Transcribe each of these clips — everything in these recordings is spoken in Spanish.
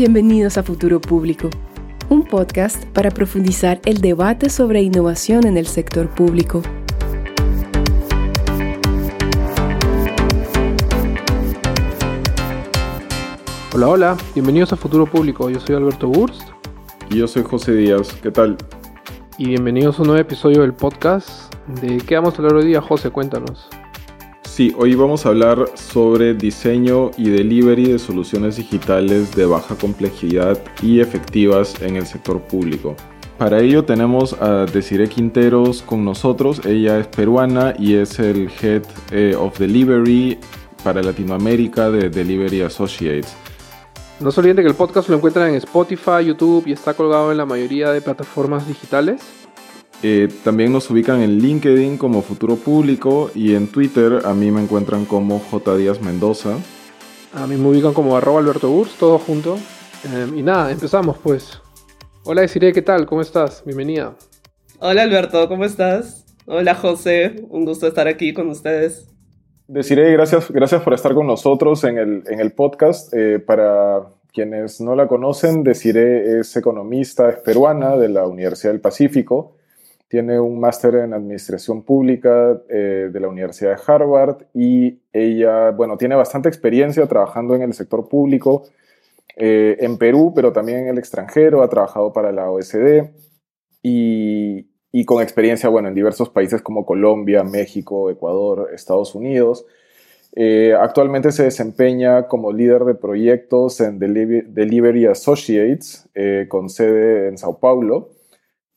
Bienvenidos a Futuro Público, un podcast para profundizar el debate sobre innovación en el sector público. Hola, hola, bienvenidos a Futuro Público. Yo soy Alberto Burst. Y yo soy José Díaz. ¿Qué tal? Y bienvenidos a un nuevo episodio del podcast. ¿De qué vamos a hablar hoy día, José? Cuéntanos. Sí, hoy vamos a hablar sobre diseño y delivery de soluciones digitales de baja complejidad y efectivas en el sector público. Para ello tenemos a Desiree Quinteros con nosotros. Ella es peruana y es el Head eh, of Delivery para Latinoamérica de Delivery Associates. No se olviden que el podcast lo encuentran en Spotify, YouTube y está colgado en la mayoría de plataformas digitales. Eh, también nos ubican en LinkedIn como Futuro Público y en Twitter a mí me encuentran como J. Díaz Mendoza. A mí me ubican como arroba Alberto Burs, todo junto. Em, y nada, empezamos pues. Hola Desiree, ¿qué tal? ¿Cómo estás? Bienvenida. Hola Alberto, ¿cómo estás? Hola José, un gusto estar aquí con ustedes. Desiree, gracias, gracias por estar con nosotros en el, en el podcast. Eh, para quienes no la conocen, Desiree es economista, es peruana de la Universidad del Pacífico tiene un máster en Administración Pública eh, de la Universidad de Harvard y ella, bueno, tiene bastante experiencia trabajando en el sector público eh, en Perú, pero también en el extranjero, ha trabajado para la OSD y, y, con experiencia, bueno, en diversos países como Colombia, México, Ecuador, Estados Unidos. Eh, actualmente se desempeña como líder de proyectos en Delivery Associates, con sede en Sao Paulo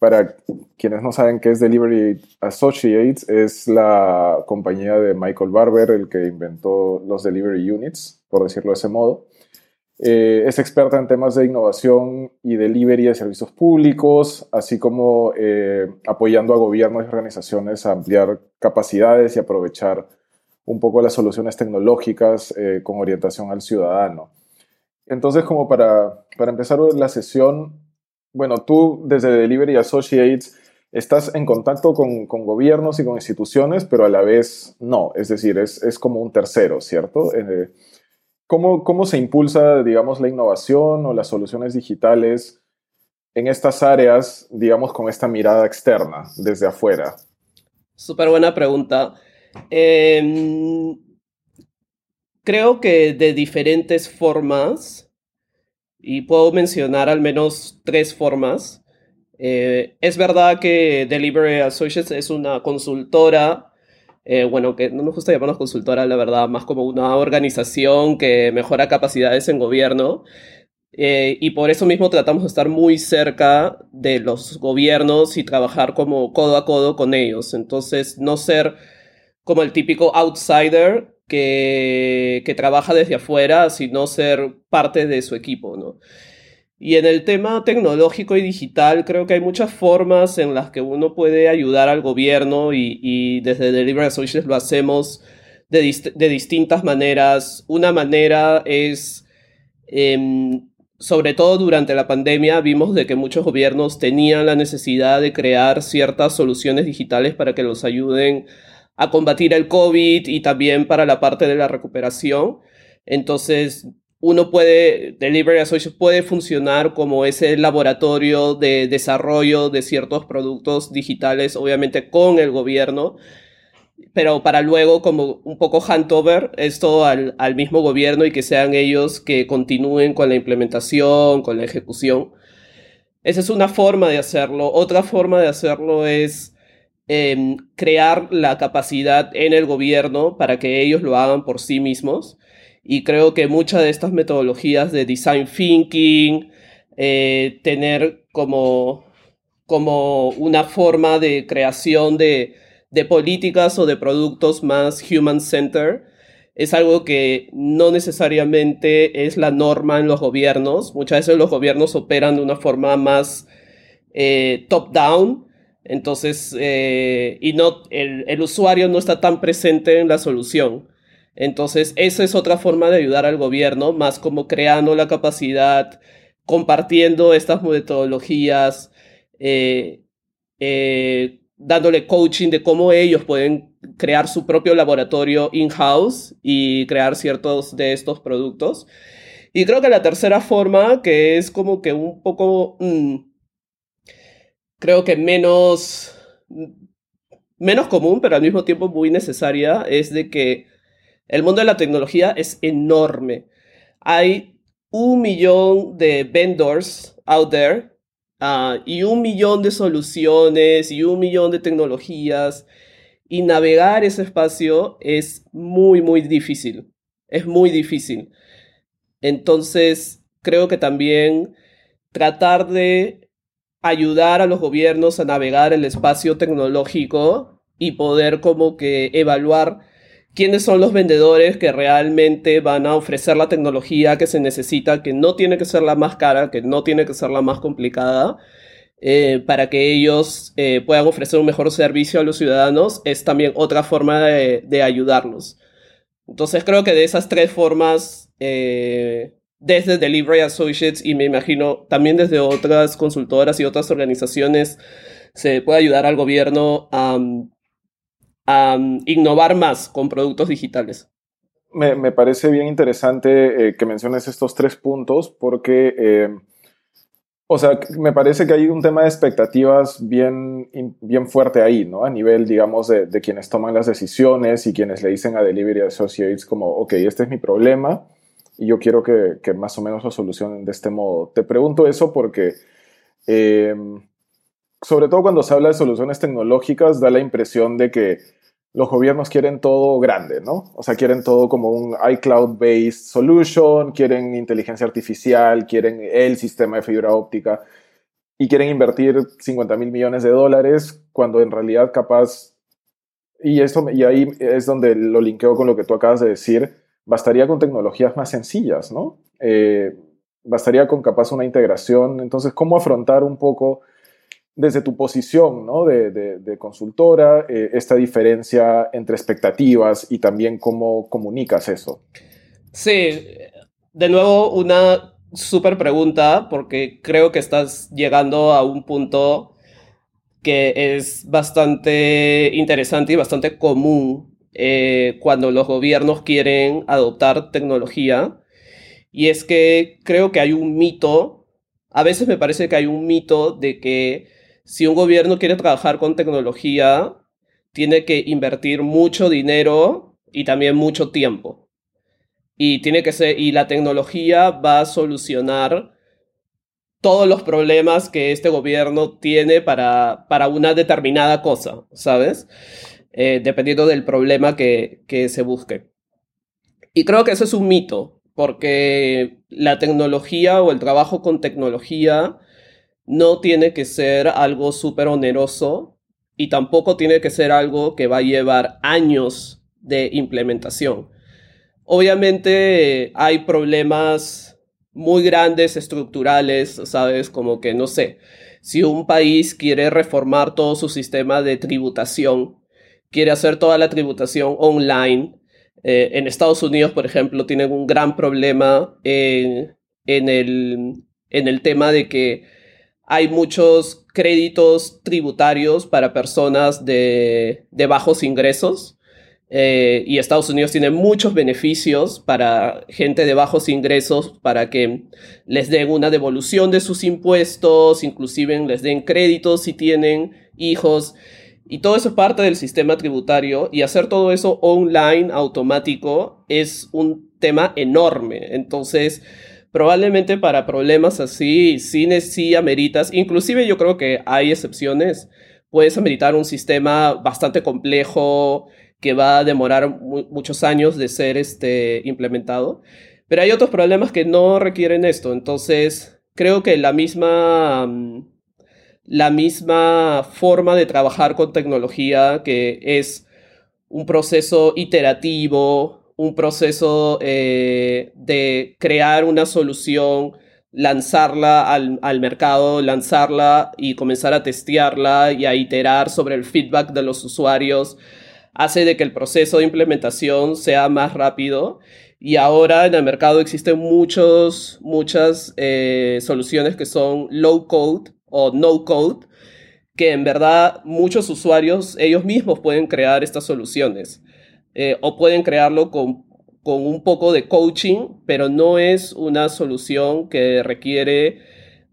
para quienes no saben qué es Delivery Associates, es la compañía de Michael Barber, el que inventó los Delivery Units, por decirlo de ese modo. Eh, es experta en temas de innovación y delivery de servicios públicos, así como eh, apoyando a gobiernos y organizaciones a ampliar capacidades y aprovechar un poco las soluciones tecnológicas eh, con orientación al ciudadano. Entonces, como para, para empezar la sesión, bueno, tú desde Delivery Associates estás en contacto con, gobiernos y con instituciones, pero a la vez no, es decir, es, como un tercero, ¿cierto? Eh, ¿cómo, ¿Cómo se impulsa, digamos, la innovación o las soluciones digitales en estas áreas, digamos, con esta mirada externa, desde afuera? Súper buena pregunta. Em, creo que de diferentes formas y puedo mencionar al menos tres formas. Eh, es verdad que Delivery Associates es una consultora, eh, bueno, que no nos gusta llamarnos consultora, la verdad, más como una organización que mejora capacidades en gobierno. Eh, y por eso mismo tratamos de estar muy cerca de los gobiernos y trabajar como codo a codo con ellos. Entonces, no ser como el típico outsider que, trabaja desde afuera, sino ser parte de su equipo, ¿no? Y en el tema tecnológico y digital, creo que hay muchas formas en las que uno puede ayudar al gobierno y, desde Delivery Associates lo hacemos de, distintas maneras. Una manera es, em, sobre todo durante la pandemia, vimos de que muchos gobiernos tenían la necesidad de crear ciertas soluciones digitales para que los ayuden a combatir el COVID y también para la parte de la recuperación. Entonces, uno puede, Delivery Associates puede funcionar como ese laboratorio de desarrollo de ciertos productos digitales, obviamente con el gobierno, pero para luego como un poco handover esto al, al mismo gobierno y que sean ellos que continúen con la implementación, con la ejecución. Esa es una forma de hacerlo. Otra forma de hacerlo es Em, crear la capacidad en el gobierno para que ellos lo hagan por sí mismos. Y creo que muchas de estas metodologías de design thinking, eh, tener como, como una forma de creación de, de políticas o de productos más human-centered, es algo que no necesariamente es la norma en los gobiernos. Muchas veces los gobiernos operan de una forma más eh, top-down entonces, eh, y no, el, el, usuario no está tan presente en la solución. Entonces, esa es otra forma de ayudar al gobierno, más como creando la capacidad, compartiendo estas metodologías, eh, eh, dándole coaching de cómo ellos pueden crear su propio laboratorio in-house y crear ciertos de estos productos. Y creo que la tercera forma, que es como que un poco, mm, creo que menos, menos común, pero al mismo tiempo muy necesaria, es de que el mundo de la tecnología es enorme. Hay un millón de vendors out there uh, y un millón de soluciones y un millón de tecnologías. Y navegar ese espacio es muy, muy difícil. Es muy difícil. Entonces, creo que también tratar de ayudar a los gobiernos a navegar el espacio tecnológico y poder como que evaluar quiénes son los vendedores que realmente van a ofrecer la tecnología que se necesita, que no tiene que ser la más cara, que no tiene que ser la más complicada, eh, para que ellos eh, puedan ofrecer un mejor servicio a los ciudadanos, es también otra forma de, ayudarlos. Entonces creo que de esas tres formas, eh, desde Delivery Associates y me imagino también desde otras consultoras y otras organizaciones, se puede ayudar al gobierno a innovar más con productos digitales. Me, parece bien interesante eh, que menciones estos tres puntos porque, eh, o sea, me parece que hay un tema de expectativas bien, bien fuerte ahí, ¿no? A nivel, digamos, de, quienes toman las decisiones y quienes le dicen a Delivery Associates como, ok, este es mi problema y yo quiero que, más o menos lo solucionen de este modo. Te pregunto eso porque... Eh, sobre todo cuando se habla de soluciones tecnológicas, da la impresión de que los gobiernos quieren todo grande, ¿no? O sea, quieren todo como un iCloud-based solution, quieren inteligencia artificial, quieren el sistema de fibra óptica y quieren invertir 50 mil millones de dólares cuando en realidad capaz, y, esto, y ahí es donde lo linkeo con lo que tú acabas de decir, bastaría con tecnologías más sencillas, ¿no? Eh, bastaría con capaz una integración. Entonces, ¿cómo afrontar un poco desde tu posición ¿no? de, consultora, eh, esta diferencia entre expectativas y también cómo comunicas eso. Sí, de nuevo una súper pregunta porque creo que estás llegando a un punto que es bastante interesante y bastante común eh, cuando los gobiernos quieren adoptar tecnología. Y es que creo que hay un mito, a veces me parece que hay un mito de que si un gobierno quiere trabajar con tecnología, tiene que invertir mucho dinero y también mucho tiempo. Y tiene que ser, y la tecnología va a solucionar todos los problemas que este gobierno tiene para, para una determinada cosa, ¿sabes? Eh, dependiendo del problema que, que se busque. Y creo que eso es un mito, porque la tecnología o el trabajo con tecnología no tiene que ser algo súper oneroso y tampoco tiene que ser algo que va a llevar años de implementación. Obviamente hay problemas muy grandes estructurales, ¿sabes? Como que, no sé, si un país quiere reformar todo su sistema de tributación, quiere hacer toda la tributación online, eh, en Estados Unidos, por ejemplo, tienen un gran problema en, el, tema de que hay muchos créditos tributarios para personas de, bajos ingresos. Eh, y Estados Unidos tiene muchos beneficios para gente de bajos ingresos, para que les den una devolución de sus impuestos, inclusive les den créditos si tienen hijos. Y todo eso es parte del sistema tributario. Y hacer todo eso online, automático, es un tema enorme. Entonces, probablemente para problemas así, sí, sí ameritas, inclusive yo creo que hay excepciones, puedes ameritar un sistema bastante complejo que va a demorar muchos años de ser este, implementado, pero hay otros problemas que no requieren esto, entonces creo que la misma, mm, la misma forma de trabajar con tecnología, que es un proceso iterativo, un proceso eh, de crear una solución, lanzarla al, mercado, lanzarla y comenzar a testearla y a iterar sobre el feedback de los usuarios, hace de que el proceso de implementación sea más rápido. Y ahora en el mercado existen muchos, muchas eh, soluciones que son low code o no code, que en verdad muchos usuarios ellos mismos pueden crear estas soluciones. Eh, o pueden crearlo con con un poco de coaching, pero no es una solución que requiere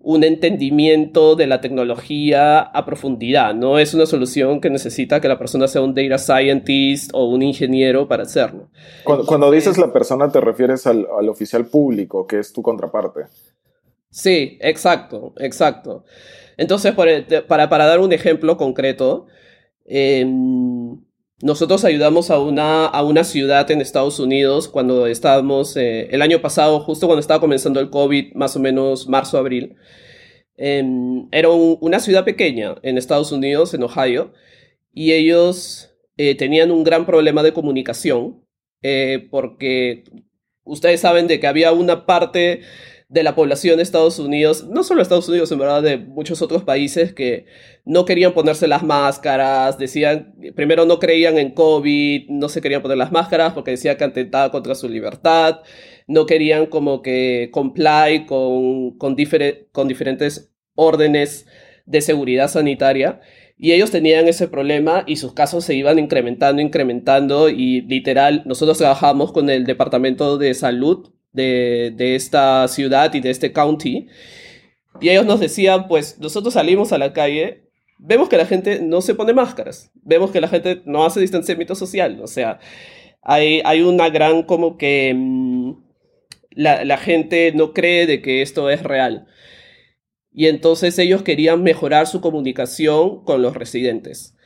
un entendimiento de la tecnología a profundidad. No es una solución que necesita que la persona sea un data scientist o un ingeniero para hacerlo. Cuando, dices la persona te refieres al, oficial público, que es tu contraparte. Sí, exacto, exacto. Entonces, para, para dar un ejemplo concreto, em, nosotros ayudamos a una, a una ciudad en Estados Unidos cuando estábamos, eh, el año pasado, justo cuando estaba comenzando el COVID, más o menos marzo, abril. era una ciudad pequeña en Estados Unidos, en Ohio, y ellos eh, tenían un gran problema de comunicación eh, porque ustedes saben de que había una parte de la población de Estados Unidos, no solo Estados Unidos, en verdad, de muchos otros países que no querían ponerse las máscaras, decían, primero no creían en COVID, no se querían poner las máscaras porque decían que atentaba contra su libertad, no querían como que comply con, con, con diferentes órdenes de seguridad sanitaria. Y ellos tenían ese problema y sus casos se iban incrementando, incrementando y literal, nosotros trabajamos con el Departamento de Salud de, esta ciudad y de este county. Y ellos nos decían, pues nosotros salimos a la calle, vemos que la gente no se pone máscaras, vemos que la gente no hace distanciamiento social, o sea, hay, hay una gran como que mm, la, la, gente no cree de que esto es real. Y entonces ellos querían mejorar su comunicación con los residentes.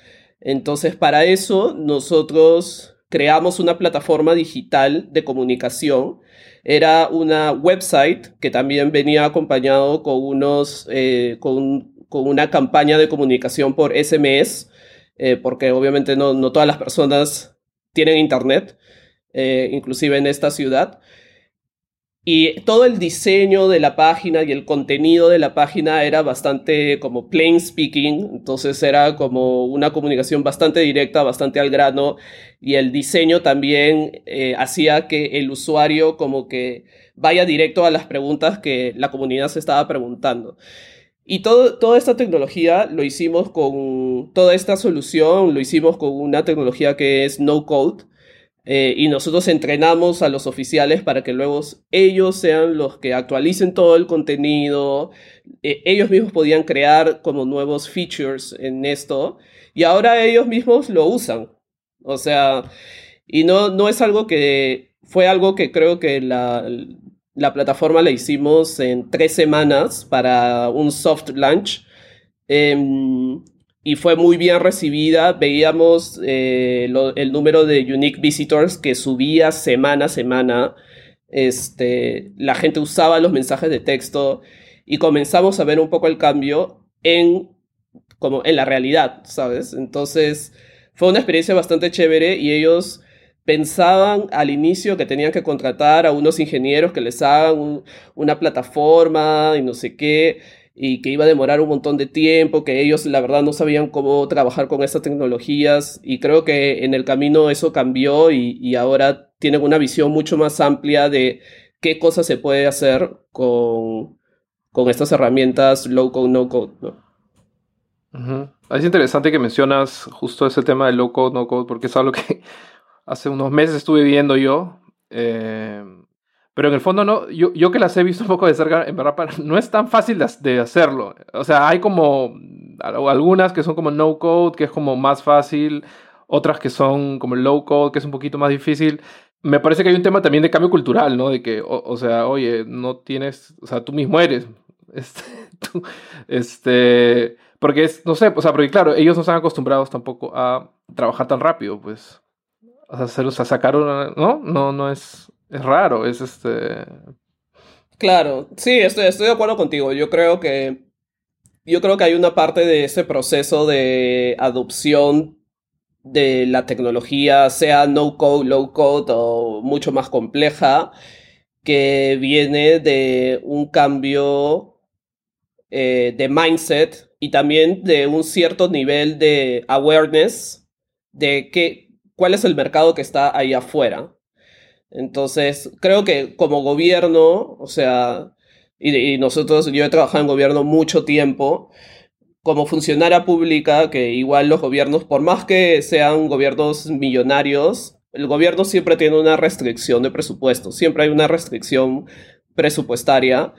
Entonces para eso nosotros creamos una plataforma digital de comunicación era una website que también venía acompañado con unos, eh, con, una campaña de comunicación por SMS, eh, porque obviamente no, no, todas las personas tienen internet, eh, inclusive en esta ciudad. Y todo el diseño de la página y el contenido de la página era bastante como plain speaking, entonces era como una comunicación bastante directa, bastante al grano, y el diseño también eh, hacía que el usuario como que vaya directo a las preguntas que la comunidad se estaba preguntando. Y todo, toda esta tecnología lo hicimos con, toda esta solución lo hicimos con una tecnología que es no code, eh, y nosotros entrenamos a los oficiales para que luego ellos sean los que actualicen todo el contenido. Eh, ellos mismos podían crear como nuevos features en esto y ahora ellos mismos lo usan. O sea, y no, no es algo que fue algo que creo que la, la plataforma la hicimos en tres semanas para un soft launch. Em, y fue muy bien recibida. Veíamos eh, el número de unique visitors que subía semana a semana. Este, la gente usaba los mensajes de texto y comenzamos a ver un poco el cambio en, como en la realidad, ¿sabes? Entonces fue una experiencia bastante chévere y ellos pensaban al inicio que tenían que contratar a unos ingenieros que les hagan una plataforma y no sé qué y que iba a demorar un montón de tiempo, que ellos la verdad no sabían cómo trabajar con estas tecnologías y creo que en el camino eso cambió y, ahora tienen una visión mucho más amplia de qué cosas se puede hacer con, con estas herramientas low code, no code. Es interesante que mencionas justo ese tema de low code, no code, porque es algo que hace unos meses estuve viendo yo. Eh, pero en el fondo, no, yo, yo que las he visto un poco de cerca, en verdad, no es tan fácil de, hacerlo. O sea, hay como algunas que son como no code, que es como más fácil, otras que son como low code, que es un poquito más difícil. Me parece que hay un tema también de cambio cultural, ¿no? De que, o, sea, oye, no tienes, o sea, tú mismo eres. Este, este, porque es, no sé, o sea, porque claro, ellos no están acostumbrados tampoco a trabajar tan rápido, pues. O sea, sacar una, ¿no? No, no es, es raro, es este... Claro, sí, estoy, de acuerdo contigo. Yo creo que yo creo que hay una parte de ese proceso de adopción de la tecnología, sea no code, low code o mucho más compleja, que viene de un cambio eh, de mindset y también de un cierto nivel de awareness de qué, cuál es el mercado que está ahí afuera. Entonces, creo que como gobierno, o sea, y, nosotros, yo he trabajado en gobierno mucho tiempo, como funcionaria pública, que igual los gobiernos, por más que sean gobiernos millonarios, el gobierno siempre tiene una restricción de presupuesto, siempre hay una restricción presupuestaria.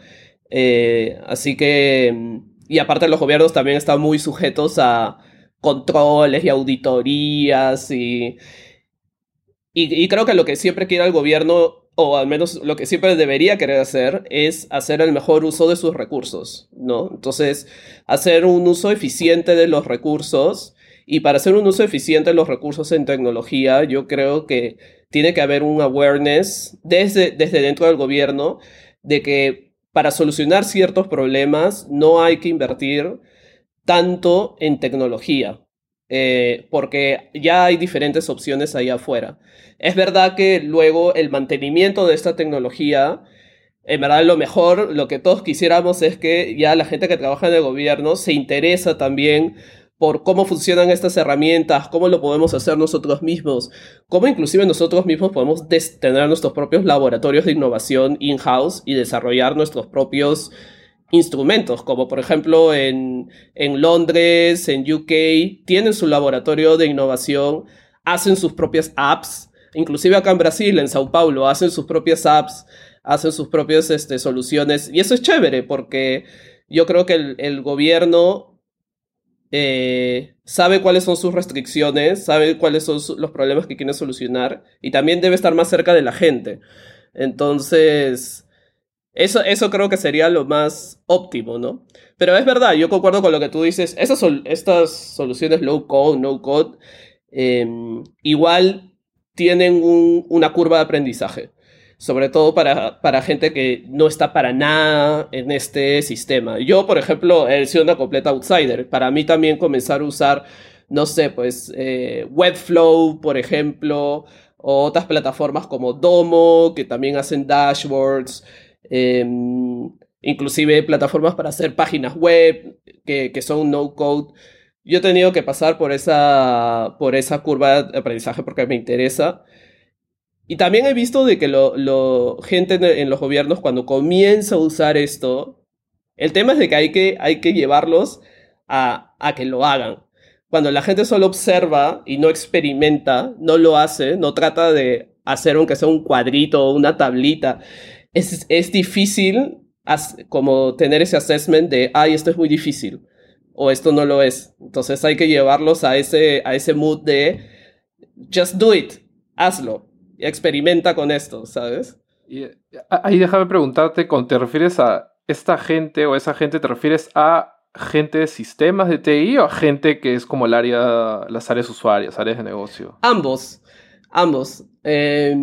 Eh, así que, y aparte los gobiernos también están muy sujetos a controles y auditorías y, y, creo que lo que siempre quiere el gobierno, o al menos lo que siempre debería querer hacer, es hacer el mejor uso de sus recursos, ¿no? Entonces, hacer un uso eficiente de los recursos. Y para hacer un uso eficiente de los recursos en tecnología, yo creo que tiene que haber un awareness desde, desde dentro del gobierno de que para solucionar ciertos problemas no hay que invertir tanto en tecnología. Eh, porque ya hay diferentes opciones ahí afuera. Es verdad que luego el mantenimiento de esta tecnología, en verdad lo mejor, lo que todos quisiéramos es que ya la gente que trabaja en el gobierno se interesa también por cómo funcionan estas herramientas, cómo lo podemos hacer nosotros mismos, cómo inclusive nosotros mismos podemos tener nuestros propios laboratorios de innovación in-house y desarrollar nuestros propios instrumentos, como por ejemplo en, en Londres, en UK, tienen su laboratorio de innovación, hacen sus propias apps, inclusive acá en Brasil, en Sao Paulo, hacen sus propias apps, hacen sus propias este, soluciones, y eso es chévere porque yo creo que el, gobierno eh, sabe cuáles son sus restricciones, sabe cuáles son los problemas que quiere solucionar y también debe estar más cerca de la gente. Entonces, eso, eso creo que sería lo más óptimo, ¿no? Pero es verdad, yo concuerdo con lo que tú dices. Esas estas soluciones low code, no code, em, igual tienen una curva de aprendizaje. Sobre todo para, para, gente que no está para nada en este sistema. Yo, por ejemplo, he sido una completa outsider. Para mí también comenzar a usar, no sé, pues eh, Webflow, por ejemplo, o otras plataformas como Domo, que también hacen dashboards. Em, inclusive plataformas para hacer páginas web que, que son no code. Yo he tenido que pasar por esa, por esa curva de aprendizaje porque me interesa. Y también he visto de que lo, gente en los gobiernos cuando comienza a usar esto, el tema es de que hay que, hay que llevarlos a, a que lo hagan. Cuando la gente solo observa y no experimenta, no lo hace, no trata de hacer aunque sea un cuadrito o una tablita es, difícil como tener ese assessment de, ay, esto es muy difícil o esto no lo es. Entonces hay que llevarlos a ese, a ese mood de, just do it, hazlo, experimenta con esto, ¿sabes? Y ahí déjame preguntarte, cuando te refieres a esta gente o esa gente, ¿te refieres a gente de sistemas de TI o a gente que es como el área, las áreas usuarias, áreas de negocio? Ambos, ambos. Eh,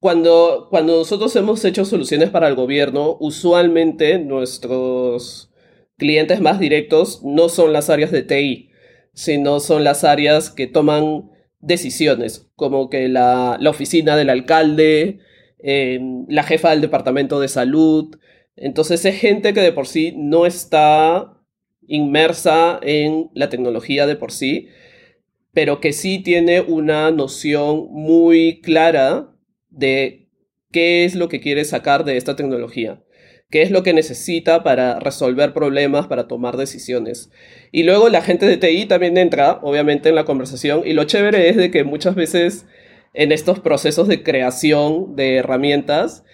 cuando, cuando nosotros hemos hecho soluciones para el gobierno, usualmente nuestros clientes más directos no son las áreas de TI, sino son las áreas que toman decisiones, como que la, la oficina del alcalde, em, la jefa del departamento de salud. Entonces es gente que de por sí no está inmersa en la tecnología de por sí, pero que sí tiene una noción muy clara de qué es lo que quiere sacar de esta tecnología, qué es lo que necesita para resolver problemas, para tomar decisiones. Y luego la gente de TI también entra, obviamente, en la conversación y lo chévere es de que muchas veces en estos procesos de creación de herramientas,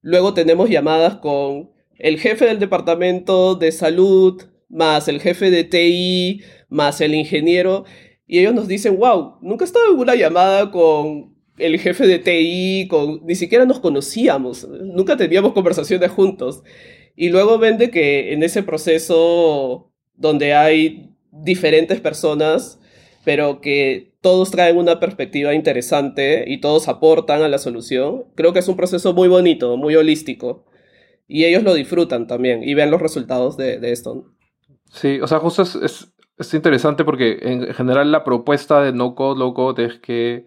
luego tenemos llamadas con el jefe del departamento de salud, más el jefe de TI, más el ingeniero, y ellos nos dicen, wow, nunca he estado en una llamada con el jefe de TI, ni siquiera nos conocíamos, nunca teníamos conversaciones juntos. Y luego ven de que en ese proceso donde hay diferentes personas, pero que todos traen una perspectiva interesante y todos aportan a la solución, creo que es un proceso muy bonito, muy holístico. Y ellos lo disfrutan también y ven los resultados de, esto. Sí, o sea, justo es, es interesante porque en general la propuesta de no code, low code es que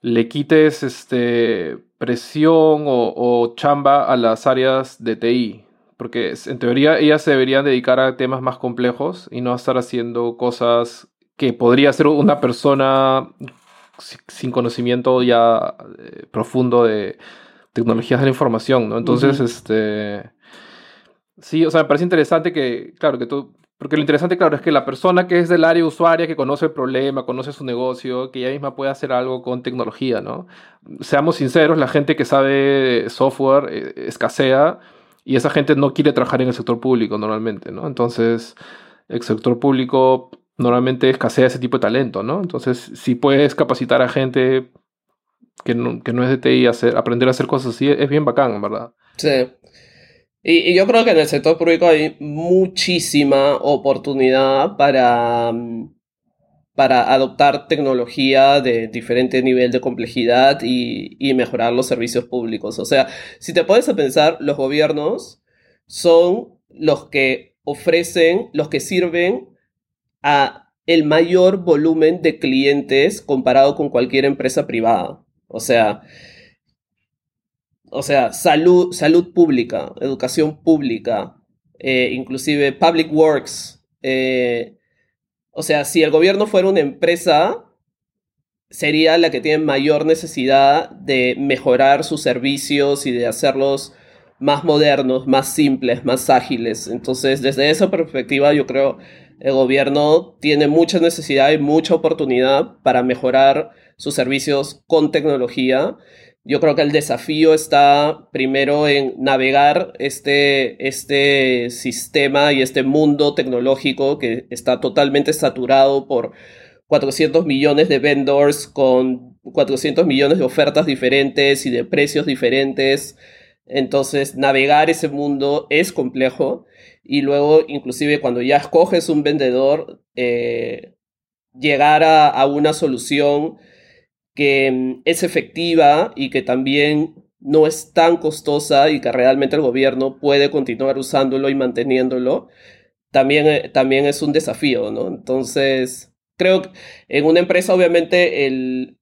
le quites este, presión o, chamba a las áreas de TI. Porque en teoría ellas se deberían dedicar a temas más complejos y no a estar haciendo cosas que podría hacer una persona sin conocimiento ya eh, profundo de tecnologías de la información, ¿no? Entonces, este... Sí, o sea, me parece interesante que, claro, que tú porque lo interesante, claro, es que la persona que es del área usuaria, que conoce el problema, conoce su negocio, que ella misma puede hacer algo con tecnología, ¿no? Seamos sinceros, la gente que sabe software eh, escasea y esa gente no quiere trabajar en el sector público normalmente, ¿no? Entonces, el sector público normalmente escasea ese tipo de talento, ¿no? Entonces, si puedes capacitar a gente que no, que no es de TI, hacer, aprender a hacer cosas así, es bien bacán, ¿verdad? Sí. Y, yo creo que en el sector público hay muchísima oportunidad para, mm, para adoptar tecnología de diferente nivel de complejidad y, y mejorar los servicios públicos. O sea, si te pones a pensar, los gobiernos son los que ofrecen, los que sirven a el mayor volumen de clientes comparado con cualquier empresa privada. O sea, o sea, salud, salud pública, educación pública, eh, inclusive public works. Eh, o sea, si el gobierno fuera una empresa, sería la que tiene mayor necesidad de mejorar sus servicios y de hacerlos más modernos, más simples, más ágiles. Entonces, desde esa perspectiva, yo creo el gobierno tiene mucha necesidad y mucha oportunidad para mejorar sus servicios con tecnología yo creo que el desafío está primero en navegar este, este sistema y este mundo tecnológico que está totalmente saturado por 400 millones de vendors con 400 millones de ofertas diferentes y de precios diferentes. Entonces, navegar ese mundo es complejo y luego, inclusive cuando ya escoges un vendedor, eh, llegar a, a una solución que mm, es efectiva y que también no es tan costosa y que realmente el gobierno puede continuar usándolo y manteniéndolo, también, eh, también es un desafío, ¿no? Entonces, creo que en una empresa obviamente el,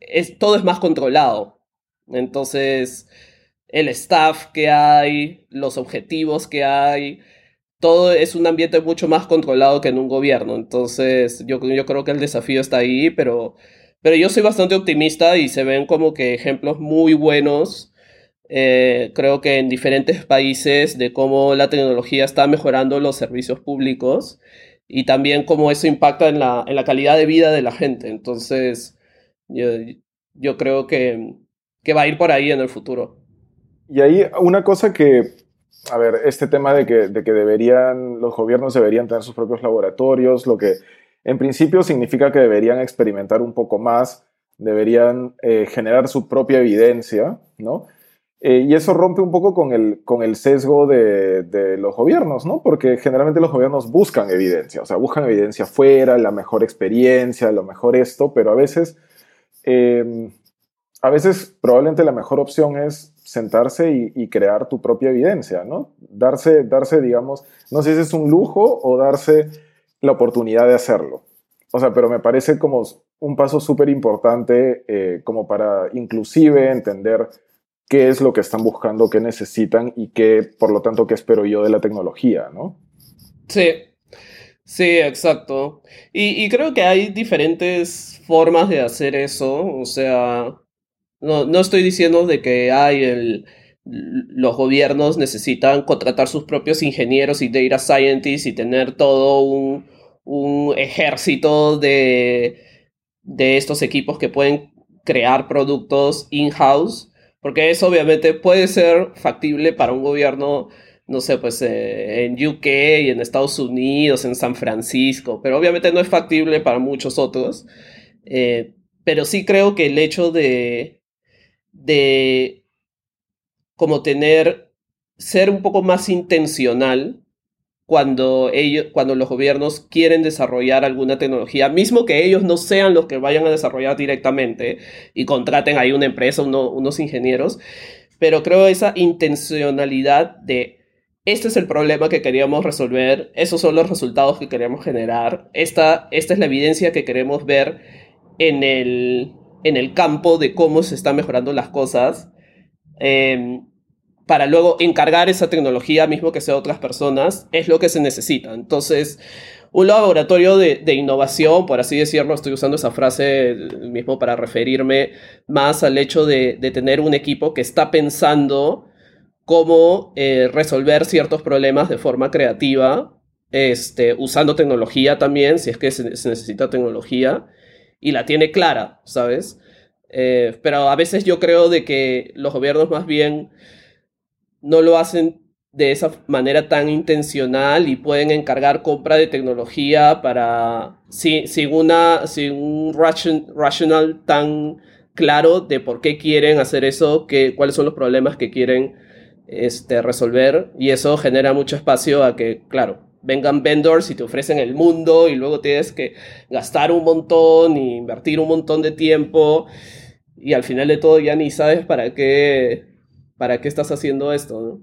es, todo es más controlado. Entonces, el staff que hay, los objetivos que hay, todo es un ambiente mucho más controlado que en un gobierno. Entonces, yo, yo creo que el desafío está ahí, pero pero yo soy bastante optimista y se ven como que ejemplos muy buenos, eh, creo que en diferentes países, de cómo la tecnología está mejorando los servicios públicos y también cómo eso impacta en la, en la calidad de vida de la gente. Entonces, yo, yo creo que, que va a ir por ahí en el futuro. Y ahí una cosa que, a ver, este tema de que, de que deberían, los gobiernos deberían tener sus propios laboratorios, lo que en principio significa que deberían experimentar un poco más, deberían eh, generar su propia evidencia, ¿no? Eh, y eso rompe un poco con el, con el sesgo de, de, los gobiernos, ¿no? Porque generalmente los gobiernos buscan evidencia, o sea, buscan evidencia fuera, la mejor experiencia, lo mejor esto, pero a veces, em, a veces probablemente la mejor opción es sentarse y, y, crear tu propia evidencia, ¿no? Darse, darse, digamos, no sé si es un lujo o darse la oportunidad de hacerlo. O sea, pero me parece como un paso súper importante eh, como para inclusive entender qué es lo que están buscando, qué necesitan y qué, por lo tanto, qué espero yo de la tecnología, ¿no? Sí, sí, exacto. Y, y creo que hay diferentes formas de hacer eso. O sea, no, no estoy diciendo de que hay el, los gobiernos necesitan contratar sus propios ingenieros y data scientists y tener todo un, un ejército de, de estos equipos que pueden crear productos in-house, porque eso obviamente puede ser factible para un gobierno, no sé, pues eh, en UK y en Estados Unidos, en San Francisco, pero obviamente no es factible para muchos otros. Eh, pero sí creo que el hecho de, de como tener, ser un poco más intencional cuando, ellos, cuando los gobiernos quieren desarrollar alguna tecnología, mismo que ellos no sean los que vayan a desarrollar directamente y contraten ahí una empresa, unos ingenieros, pero creo esa intencionalidad de este es el problema que queríamos resolver, esos son los resultados que queremos generar, esta, esta es la evidencia que queremos ver en el, en el campo de cómo se están mejorando las cosas. Eh, para luego encargar esa tecnología, mismo que sea otras personas, es lo que se necesita. Entonces, un laboratorio de, innovación, por así decirlo, estoy usando esa frase mismo para referirme más al hecho de, tener un equipo que está pensando cómo eh, resolver ciertos problemas de forma creativa este, usando tecnología también, si es que se, necesita tecnología, y la tiene clara, ¿sabes? Eh, pero a veces yo creo de que los gobiernos más bien no lo hacen de esa manera tan intencional y pueden encargar compra de tecnología para sin, una sin un rational tan claro de por qué quieren hacer eso, que, cuáles son los problemas que quieren este, resolver. Y eso genera mucho espacio a que, claro, vengan vendors y te ofrecen el mundo y luego tienes que gastar un montón y invertir un montón de tiempo y al final de todo ya ni sabes para qué, para qué estás haciendo esto.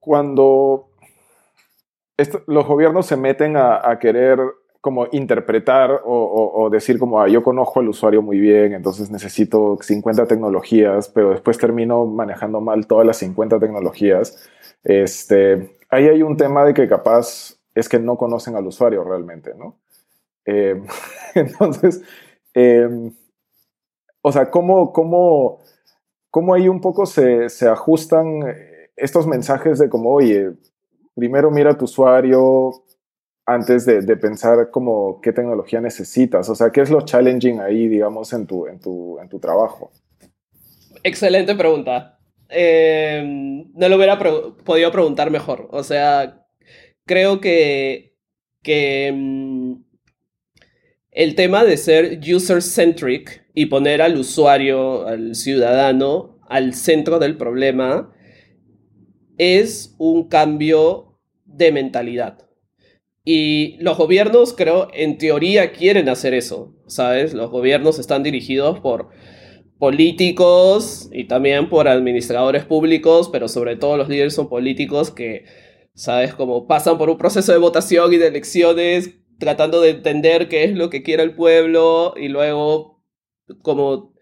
Cuando los gobiernos se meten a, querer como interpretar o, decir como, ah, yo conozco al usuario muy bien, entonces necesito 50 tecnologías, pero después termino manejando mal todas las 50 tecnologías. Este, ahí hay un tema de que capaz es que no conocen al usuario realmente, ¿no? Eh, entonces, em, o sea, ¿cómo, cómo, cómo ahí un poco se, se, ajustan estos mensajes de como, oye, primero mira a tu usuario antes de, de, pensar como qué tecnología necesitas? O sea, ¿qué es lo challenging ahí, digamos, en tu, en tu, en tu trabajo? Excelente pregunta. Em, no lo hubiera podido preguntar mejor. O sea, creo que, que em, el tema de ser user-centric y poner al usuario, al ciudadano, al centro del problema, es un cambio de mentalidad. Y los gobiernos, creo, en teoría quieren hacer eso, ¿sabes? Los gobiernos están dirigidos por políticos y también por administradores públicos, pero sobre todo los líderes son políticos que, ¿sabes? Como pasan por un proceso de votación y de elecciones tratando de entender qué es lo que quiere el pueblo y luego como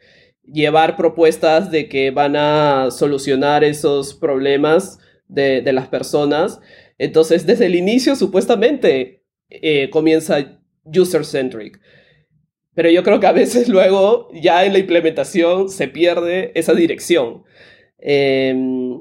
llevar propuestas de que van a solucionar esos problemas de, las personas. Entonces, desde el inicio, supuestamente, eh, comienza user-centric. Pero yo creo que a veces luego, ya en la implementación, se pierde esa dirección. Em,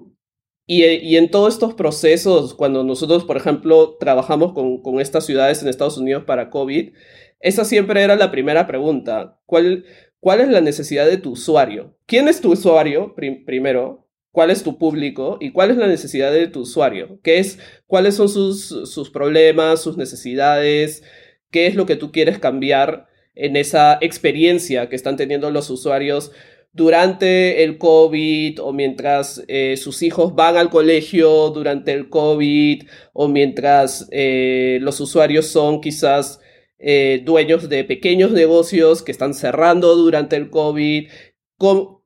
y, en todos estos procesos, cuando nosotros, por ejemplo, trabajamos con, con, estas ciudades en Estados Unidos para COVID, esa siempre era la primera pregunta. ¿Cuál, cuál es la necesidad de tu usuario? ¿Quién es tu usuario, primero? ¿Cuál es tu público? ¿Y cuál es la necesidad de tu usuario? ¿Qué es, ¿Cuáles son sus, sus problemas, sus necesidades? ¿Qué es lo que tú quieres cambiar en esa experiencia que están teniendo los usuarios durante el COVID o mientras eh, sus hijos van al colegio durante el COVID o mientras eh, los usuarios son quizás eh, dueños de pequeños negocios que están cerrando durante el COVID.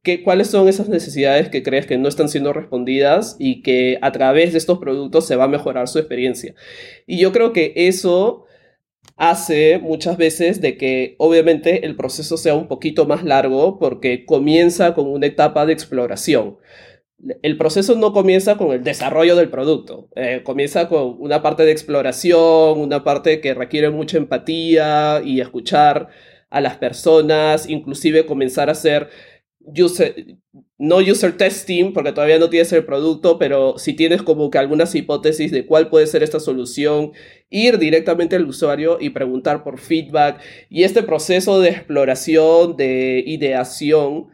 qué, ¿Cuáles son esas necesidades que crees que no están siendo respondidas y que a través de estos productos se va a mejorar su experiencia? Y yo creo que eso hace muchas veces de que obviamente el proceso sea un poquito más largo porque comienza con una etapa de exploración. El proceso no comienza con el desarrollo del producto, eh, comienza con una parte de exploración, una parte que requiere mucha empatía y escuchar a las personas, inclusive comenzar a hacer no user testing, porque todavía no tienes el producto, pero si tienes como que algunas hipótesis de cuál puede ser esta solución, ir directamente al usuario y preguntar por feedback. Y este proceso de exploración, de ideación,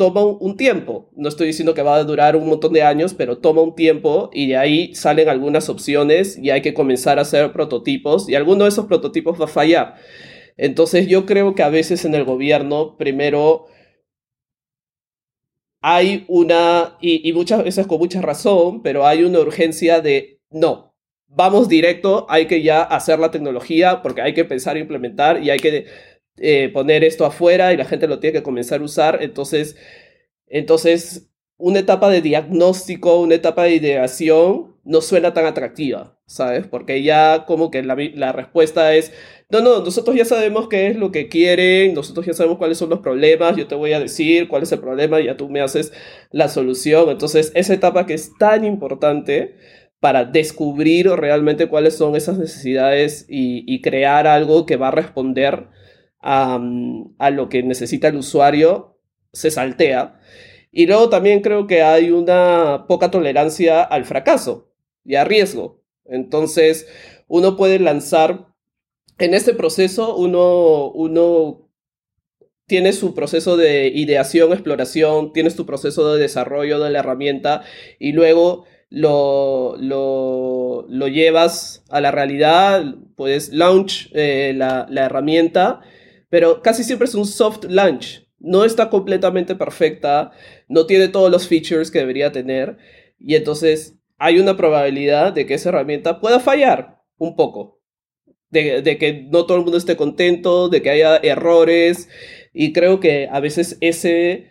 toma un tiempo. No estoy diciendo que va a durar un montón de años, pero toma un tiempo y de ahí salen algunas opciones y hay que comenzar a hacer prototipos y alguno de esos prototipos va a fallar. Entonces yo creo que a veces en el gobierno primero hay una, y, muchas veces con mucha razón, pero hay una urgencia de, no, vamos directo, hay que ya hacer la tecnología porque hay que pensar e implementar y hay que eh, poner esto afuera y la gente lo tiene que comenzar a usar. Entonces, entonces, una etapa de diagnóstico, una etapa de ideación no suena tan atractiva, ¿sabes? Porque ya como que la, la respuesta es, no, no, nosotros ya sabemos qué es lo que quieren, nosotros ya sabemos cuáles son los problemas, yo te voy a decir cuál es el problema y ya tú me haces la solución. Entonces, esa etapa que es tan importante para descubrir realmente cuáles son esas necesidades y, crear algo que va a responder a, lo que necesita el usuario, se saltea. Y luego también creo que hay una poca tolerancia al fracaso y a riesgo. Entonces, uno puede lanzar, en este proceso uno, uno tiene su proceso de ideación, exploración, tienes tu proceso de desarrollo de la herramienta y luego lo, lo, lo llevas a la realidad, puedes launch eh, la, la herramienta, pero casi siempre es un soft launch. No está completamente perfecta, no tiene todos los features que debería tener y entonces hay una probabilidad de que esa herramienta pueda fallar un poco. De, de, que no todo el mundo esté contento, de que haya errores. Y creo que a veces ese,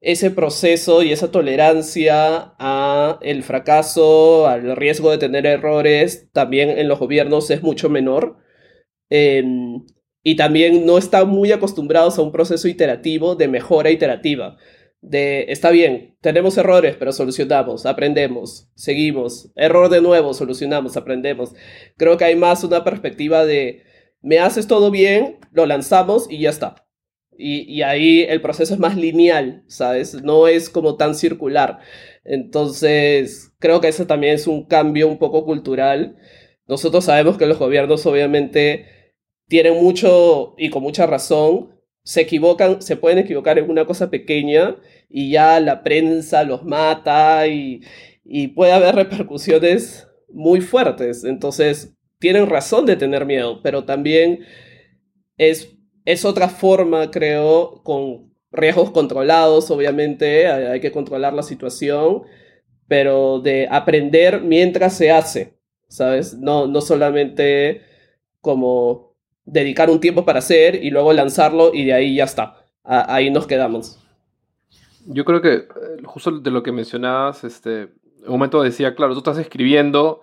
ese proceso y esa tolerancia a el fracaso, al riesgo de tener errores, también en los gobiernos es mucho menor. Eh, y también no están muy acostumbrados a un proceso iterativo de mejora iterativa de, está bien, tenemos errores, pero solucionamos, aprendemos, seguimos, error de nuevo, solucionamos, aprendemos. Creo que hay más una perspectiva de, me haces todo bien, lo lanzamos y ya está. Y, y ahí el proceso es más lineal, ¿sabes? No es como tan circular. Entonces, creo que eso también es un cambio un poco cultural. Nosotros sabemos que los gobiernos obviamente tienen mucho y con mucha razón se equivocan, se pueden equivocar en una cosa pequeña y ya la prensa los mata y, puede haber repercusiones muy fuertes. Entonces, tienen razón de tener miedo, pero también es, es otra forma, creo, con riesgos controlados, obviamente, hay, que controlar la situación, pero de aprender mientras se hace, ¿sabes? No, no solamente como dedicar un tiempo para hacer y luego lanzarlo y de ahí ya está. ahí nos quedamos. Yo creo que eh, justo de lo que mencionabas, este, un momento decía, claro, tú estás escribiendo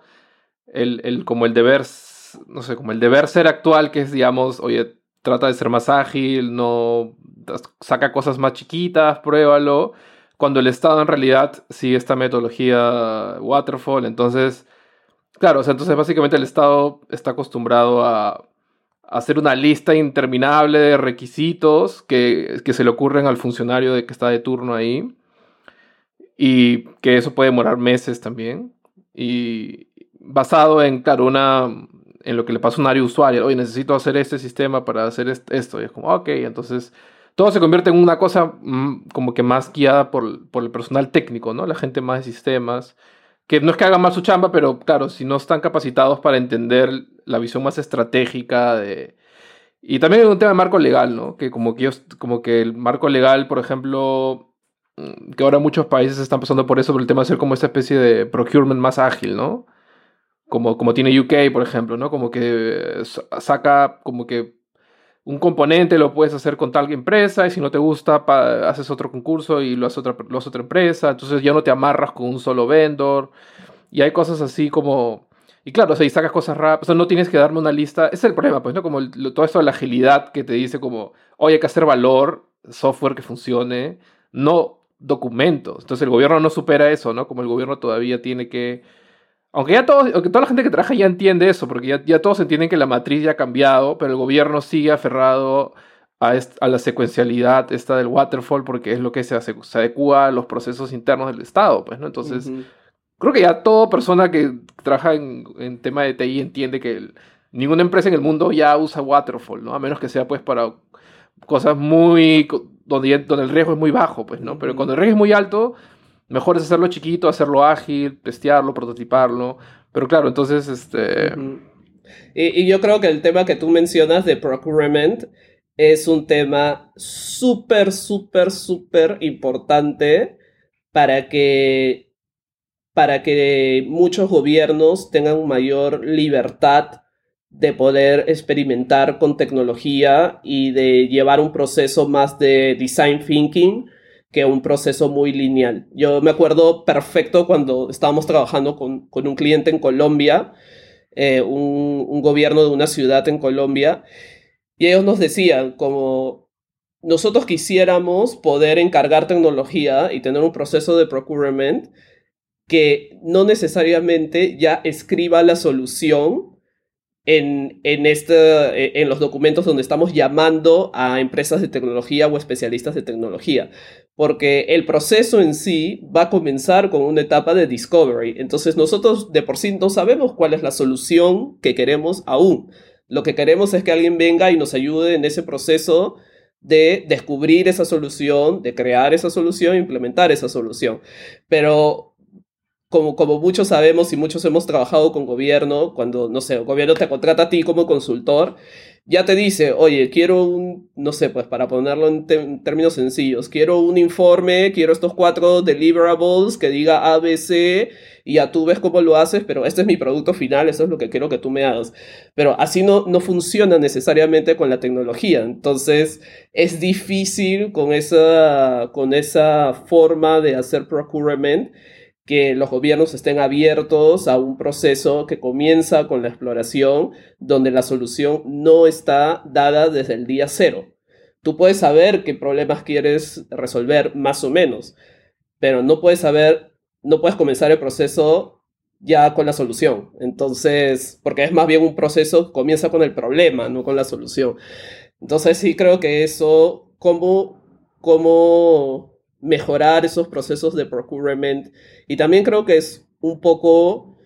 el, el, como el deber, no sé, como el deber ser actual, que es, digamos, oye, trata de ser más ágil, no saca cosas más chiquitas, pruébalo. Cuando el Estado en realidad sigue esta metodología waterfall, entonces, claro, o sea, entonces básicamente el Estado está acostumbrado a hacer una lista interminable de requisitos que, se le ocurren al funcionario de que está de turno ahí. Y que eso puede demorar meses también. Y basado en, claro, una, en lo que le pasa a un área usuario. Oye, necesito hacer este sistema para hacer esto. Y es como, ok, entonces todo se convierte en una cosa mm, como que más guiada por, por el personal técnico, ¿no? La gente más de sistemas que no es que hagan mal su chamba, pero claro, si no están capacitados para entender la visión más estratégica de... Y también hay un tema de marco legal, ¿no? Que como que, como que el marco legal, por ejemplo, mm, que ahora muchos países están pasando por eso, por el tema de ser como esta especie de procurement más ágil, ¿no? Como, como tiene UK, por ejemplo, ¿no? Como que saca como que un componente lo puedes hacer con tal empresa y si no te gusta haces otro concurso y lo hace otra, lo otra empresa, entonces ya no te amarras con un solo vendor y hay cosas así como... Y claro, o sacas cosas rápidas, no tienes que darme una lista, ese es el problema, pues, ¿no? Como todo esto de la agilidad que te dice como, oye, hay que hacer valor, software que funcione, no documentos. Entonces el gobierno no supera eso, ¿no? Como el gobierno todavía tiene que aunque ya todos, aunque toda la gente que trabaja ya entiende eso, porque ya, ya, todos entienden que la matriz ya ha cambiado, pero el gobierno sigue aferrado a, a la secuencialidad esta del waterfall porque es lo que se, se adecua a los procesos internos del Estado, pues, ¿no? Entonces, creo que ya toda persona que trabaja en, en tema de TI entiende que ninguna empresa en el mundo ya usa waterfall, ¿no? A menos que sea, pues, para cosas muy... donde, donde el riesgo es muy bajo, pues, ¿no? Pero cuando el riesgo es muy alto Mejor es hacerlo chiquito, hacerlo ágil, testearlo, prototiparlo. Pero claro, entonces, este... y, yo creo que el tema que tú mencionas de procurement es un tema súper, súper, súper importante para que, para que muchos gobiernos tengan mayor libertad de poder experimentar con tecnología y de llevar un proceso más de design thinking que un proceso muy lineal. Yo me acuerdo perfecto cuando estábamos trabajando con, un cliente en Colombia, eh, un, gobierno de una ciudad en Colombia, y ellos nos decían como nosotros quisiéramos poder encargar tecnología y tener un proceso de procurement que no necesariamente ya escriba la solución en, en, este, en los documentos donde estamos llamando a empresas de tecnología o especialistas de tecnología, porque el proceso en sí va a comenzar con una etapa de discovery. Entonces nosotros de por sí no sabemos cuál es la solución que queremos aún. Lo que queremos es que alguien venga y nos ayude en ese proceso de descubrir esa solución, de crear esa solución, implementar esa solución. Pero como, muchos sabemos y muchos hemos trabajado con gobierno, cuando, no sé, el gobierno te contrata a ti como consultor, ya te dice, oye, quiero un, no sé, pues para ponerlo en, términos sencillos, quiero un informe, quiero estos cuatro deliverables que diga ABC y ya tú ves cómo lo haces, pero este es mi producto final, eso es lo que quiero que tú me hagas. Pero así no, no funciona necesariamente con la tecnología, entonces es difícil con esa, con esa forma de hacer procurement que los gobiernos estén abiertos a un proceso que comienza con la exploración, donde la solución no está dada desde el día cero. Tú puedes saber qué problemas quieres resolver más o menos, pero no puedes saber, no puedes comenzar el proceso ya con la solución. Entonces, porque es más bien un proceso, comienza con el problema, no con la solución. Entonces sí creo que eso, cómo, cómo mejorar esos procesos de procurement. Y también creo que es un poco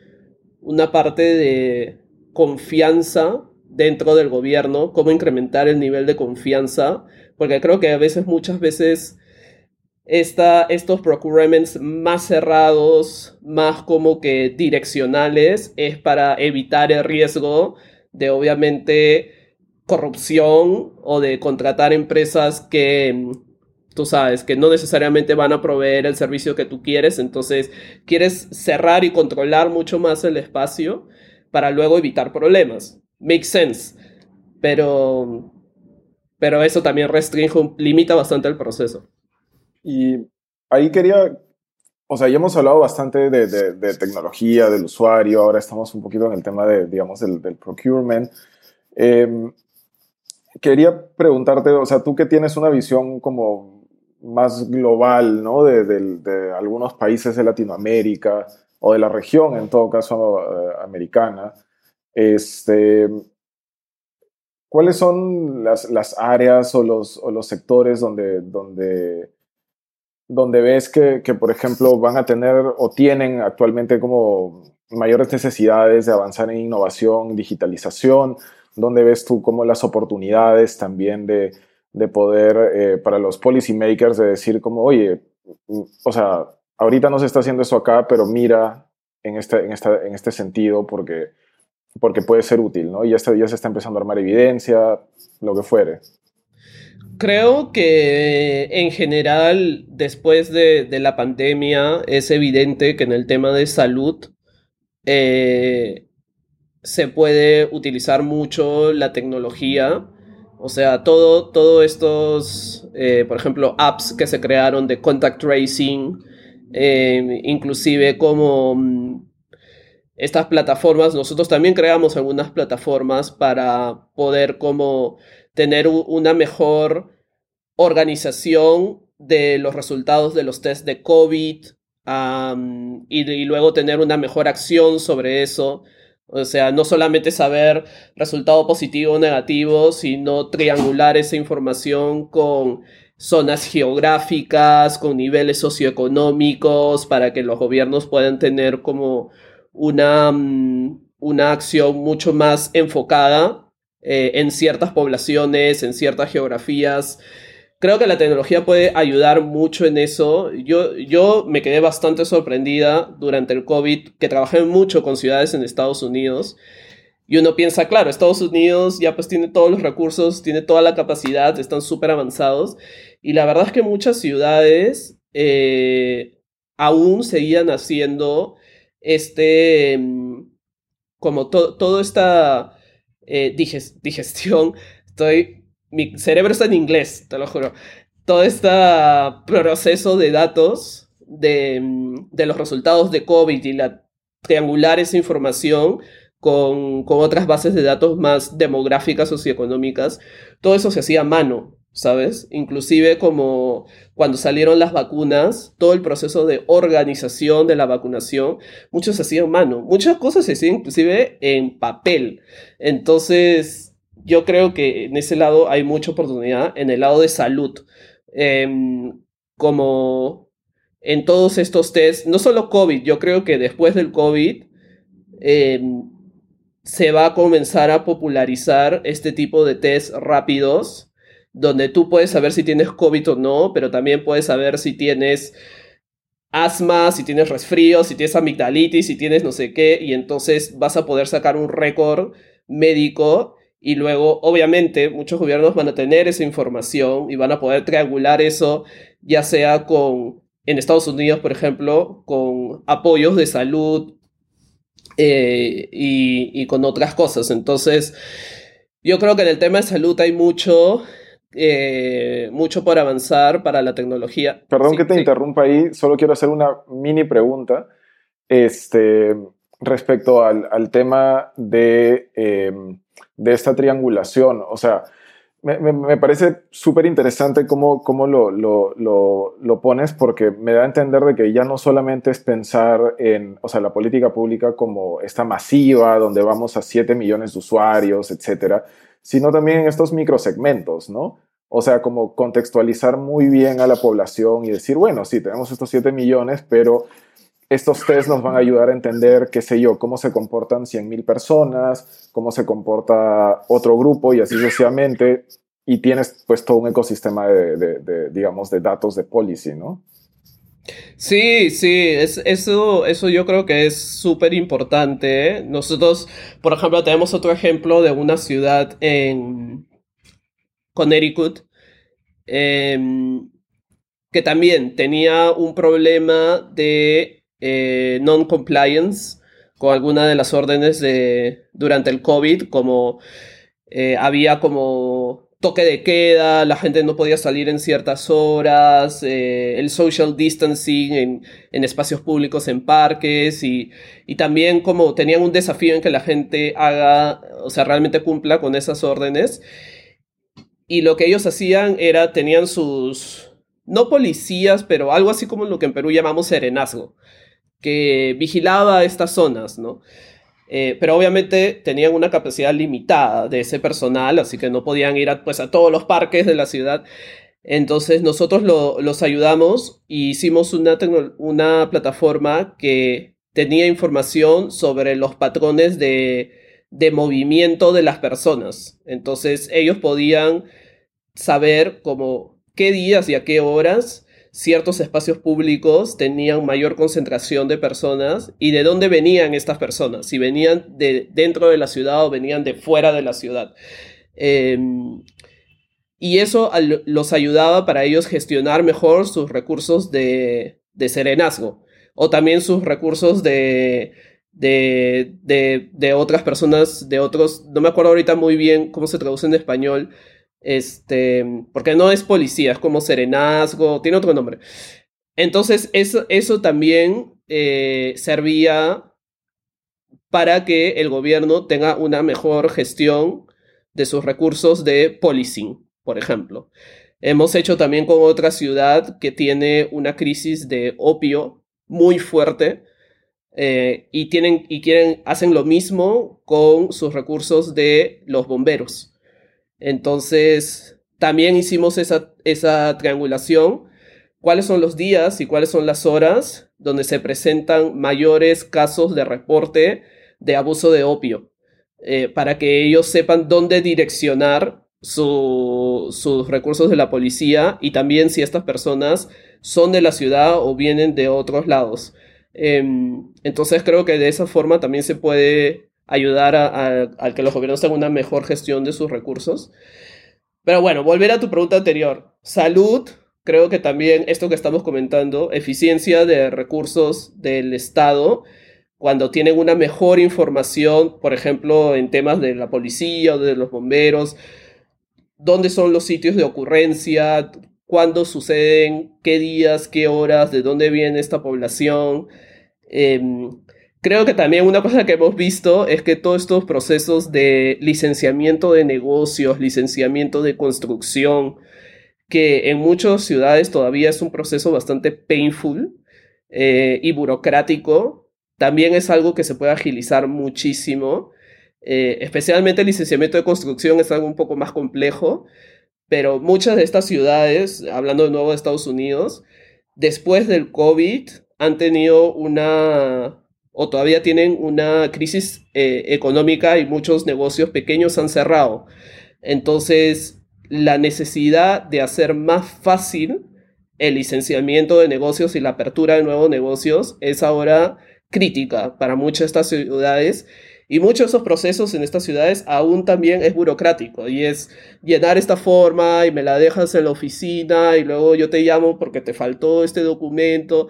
una parte de confianza dentro del gobierno, cómo incrementar el nivel de confianza, porque creo que a veces, muchas veces, esta, estos procurements más cerrados, más como que direccionales, es para evitar el riesgo de obviamente corrupción o de contratar empresas que tú sabes, que no necesariamente van a proveer el servicio que tú quieres, entonces quieres cerrar y controlar mucho más el espacio para luego evitar problemas. Makes sense, pero, pero eso también restringe, limita bastante el proceso. Y ahí quería, o sea, ya hemos hablado bastante de, tecnología, del usuario, ahora estamos un poquito en el tema de, digamos, del, procurement. Em, quería preguntarte, o sea, tú que tienes una visión como más global, ¿no? De, algunos países de Latinoamérica o de la región, en todo caso, eh, americana. Este, ¿Cuáles son las, áreas o los, sectores donde, donde, donde ves que, que, por ejemplo, van a tener o tienen actualmente como mayores necesidades de avanzar en innovación, digitalización? ¿Dónde ves tú como las oportunidades también de, de poder, eh, para los policy makers, de decir como, oye, mm, o sea, ahorita no se está haciendo eso acá, pero mira en este, en esta, en este sentido porque, porque puede ser útil, ¿no? Y ya, ya se está empezando a armar evidencia, lo que fuere. Creo que en general, después de, de la pandemia, es evidente que en el tema de salud eh, se puede utilizar mucho la tecnología o sea, todo, todo estos, eh, por ejemplo, apps que se crearon de contact tracing, eh, inclusive como mm, estas plataformas, nosotros también creamos algunas plataformas para poder como tener una mejor organización de los resultados de los test de COVID y luego tener una mejor acción sobre eso. O sea, no solamente saber resultado positivo o negativo, sino triangular esa información con zonas geográficas, con niveles socioeconómicos, para que los gobiernos puedan tener como una, mm, una acción mucho más enfocada eh, en ciertas poblaciones, en ciertas geografías creo que la tecnología puede ayudar mucho en eso. Yo, yo me quedé bastante sorprendida durante el COVID, que trabajé mucho con ciudades en Estados Unidos. Y uno piensa, claro, Estados Unidos ya pues tiene todos los recursos, tiene toda la capacidad, están súper avanzados. Y la verdad es que muchas ciudades eh, aún seguían haciendo este, mm, como toda esta eh, digestión. Estoy mi cerebro está en inglés, te lo juro. Todo este proceso de datos de, de los resultados de COVID y la triangular esa información con, con, otras bases de datos más demográficas, socioeconómicas, todo eso se hacía a mano. ¿sabes? Inclusive como cuando salieron las vacunas, todo el proceso de organización de la vacunación, muchos se hacían mano, muchas cosas se hacían inclusive en papel. Entonces, yo creo que en ese lado hay mucha oportunidad, en el lado de salud. Em, como en todos estos test, no solo COVID, yo creo que después del COVID em, se va a comenzar a popularizar este tipo de test rápidos donde tú puedes saber si tienes COVID o no, pero también puedes saber si tienes asma, si tienes resfrío, si tienes amigdalitis, si tienes no sé qué, y entonces vas a poder sacar un récord médico y luego, obviamente, muchos gobiernos van a tener esa información y van a poder triangular eso, ya sea con, en Estados Unidos, por ejemplo, con apoyos de salud eh, y, y con otras cosas. Entonces, yo creo que en el tema de salud hay mucho eh, mucho por avanzar para la tecnología. Perdón que te interrumpa ahí, solo quiero hacer una mini pregunta este, respecto al, al tema de, em, de, esta triangulación. O sea, me, me, parece súper interesante cómo, cómo lo, lo, lo, pones porque me da a entender de que ya no solamente es pensar en, o sea, la política pública como esta masiva, donde vamos a 7 millones de usuarios, etcétera, sino también en estos microsegmentos, ¿no? O sea, como contextualizar muy bien a la población y decir, bueno, sí, tenemos estos 7 millones, pero estos test nos van a ayudar a entender, qué sé yo, cómo se comportan 100.000 personas, cómo se comporta otro grupo y así sucesivamente. Y tienes pues todo un ecosistema de, digamos, de datos de policy, ¿no? Sí, sí, es, eso, eso yo creo que es súper importante. Nosotros, por ejemplo, tenemos otro ejemplo de una ciudad en Connecticut em, que también tenía un problema de eh, non-compliance con alguna de las órdenes de, durante el COVID, como eh, había como toque de queda, la gente no podía salir en ciertas horas, eh, el social distancing en, en, espacios públicos, en parques, y, y, también como tenían un desafío en que la gente haga, o sea, realmente cumpla con esas órdenes. Y lo que ellos hacían era, tenían sus, no policías, pero algo así como lo que en Perú llamamos serenazgo, que vigilaba estas zonas, ¿no? Eh, pero obviamente tenían una capacidad limitada de ese personal, así que no podían ir a, pues, a todos los parques de la ciudad. Entonces nosotros los ayudamos y hicimos una, una plataforma que tenía información sobre los patrones de, de movimiento de las personas. Entonces ellos podían saber como qué días y a qué horas ciertos espacios públicos tenían mayor concentración de personas y de dónde venían estas personas, si venían de dentro de la ciudad o venían de fuera de la ciudad. Em, y eso los ayudaba para ellos gestionar mejor sus recursos de, de serenazgo o también sus recursos de, de, de, de, otras personas, de otros, no me acuerdo ahorita muy bien cómo se traduce en español, este, porque no es policía, es como serenazgo, tiene otro nombre. Entonces, eso, eso también eh, servía para que el gobierno tenga una mejor gestión de sus recursos de policing, por ejemplo. Hemos hecho también con otra ciudad que tiene una crisis de opio muy fuerte eh, y, tienen, y quieren, hacen lo mismo con sus recursos de los bomberos. Entonces, también hicimos esa, triangulación. ¿Cuáles son los días y cuáles son las horas donde se presentan mayores casos de reporte de abuso de opio? Eh, para que ellos sepan dónde direccionar sus recursos de la policía y también si estas personas son de la ciudad o vienen de otros lados. Em, entonces creo que de esa forma también se puede ayudar a, que los gobiernos tengan una mejor gestión de sus recursos. Pero bueno, volver a tu pregunta anterior. Salud, creo que también esto que estamos comentando, eficiencia de recursos del Estado, cuando tienen una mejor información, por ejemplo, en temas de la policía o de los bomberos, dónde son los sitios de ocurrencia, cuándo suceden, qué días, qué horas, de dónde viene esta población. Em, creo que también una cosa que hemos visto es que todos estos procesos de licenciamiento de negocios, licenciamiento de construcción, que en muchas ciudades todavía es un proceso bastante painful eh, y burocrático, también es algo que se puede agilizar muchísimo. Eh, especialmente el licenciamiento de construcción es algo un poco más complejo, pero muchas de estas ciudades, hablando de nuevo de Estados Unidos, después del COVID han tenido una o todavía tienen una crisis eh, económica y muchos negocios pequeños han cerrado. Entonces, la necesidad de hacer más fácil el licenciamiento de negocios y la apertura de nuevos negocios es ahora crítica para muchas de estas ciudades. Y muchos de esos procesos en estas ciudades aún también es burocrático y es llenar esta forma y me la dejas en la oficina y luego yo te llamo porque te faltó este documento.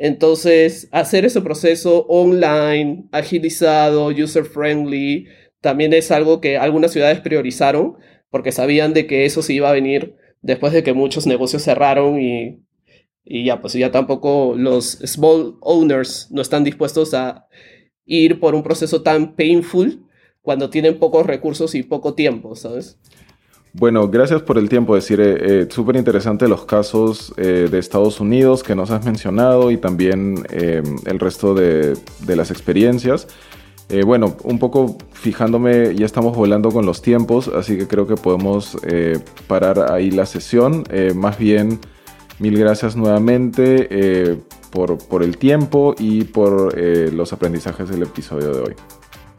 Entonces, hacer ese proceso online, agilizado, user friendly, también es algo que algunas ciudades priorizaron porque sabían de que eso se iba a venir después de que muchos negocios cerraron y, y ya, pues ya tampoco los small owners no están dispuestos a ir por un proceso tan painful cuando tienen pocos recursos y poco tiempo, ¿sabes? Bueno, gracias por el tiempo, decir, eh, súper interesante los casos eh, de Estados Unidos que nos has mencionado y también eh, el resto de, las experiencias. bueno, un poco fijándome, ya estamos volando con los tiempos, así que creo que podemos parar ahí la sesión. más bien, mil gracias nuevamente por, el tiempo y por los aprendizajes del episodio de hoy.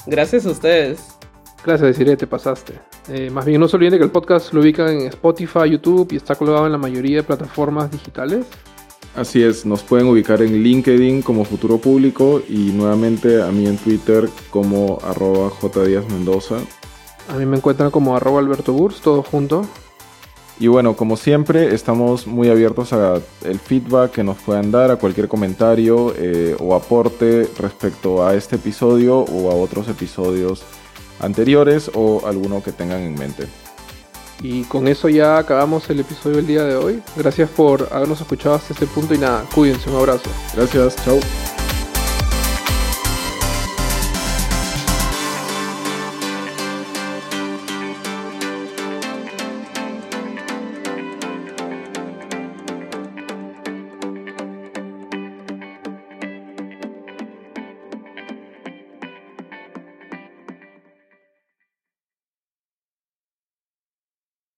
Gracias a ustedes. Gracias, Desiree, te pasaste. Eh, más bien, no se olviden que el podcast lo ubican en Spotify, YouTube y está colgado en la mayoría de plataformas digitales. Así es, nos pueden ubicar en LinkedIn como Futuro Público y nuevamente a mí en Twitter como arroba Mendoza. A mí me encuentran como arroba Alberto Burs, todo junto. Y bueno, como siempre, estamos muy abiertos a el feedback que nos puedan dar, a cualquier comentario eh, o aporte respecto a este episodio o a otros episodios anteriores o alguno que tengan en mente. Y con eso ya acabamos el episodio del día de hoy. Gracias por habernos escuchado hasta este punto y nada, cuídense, un abrazo. Gracias, chao.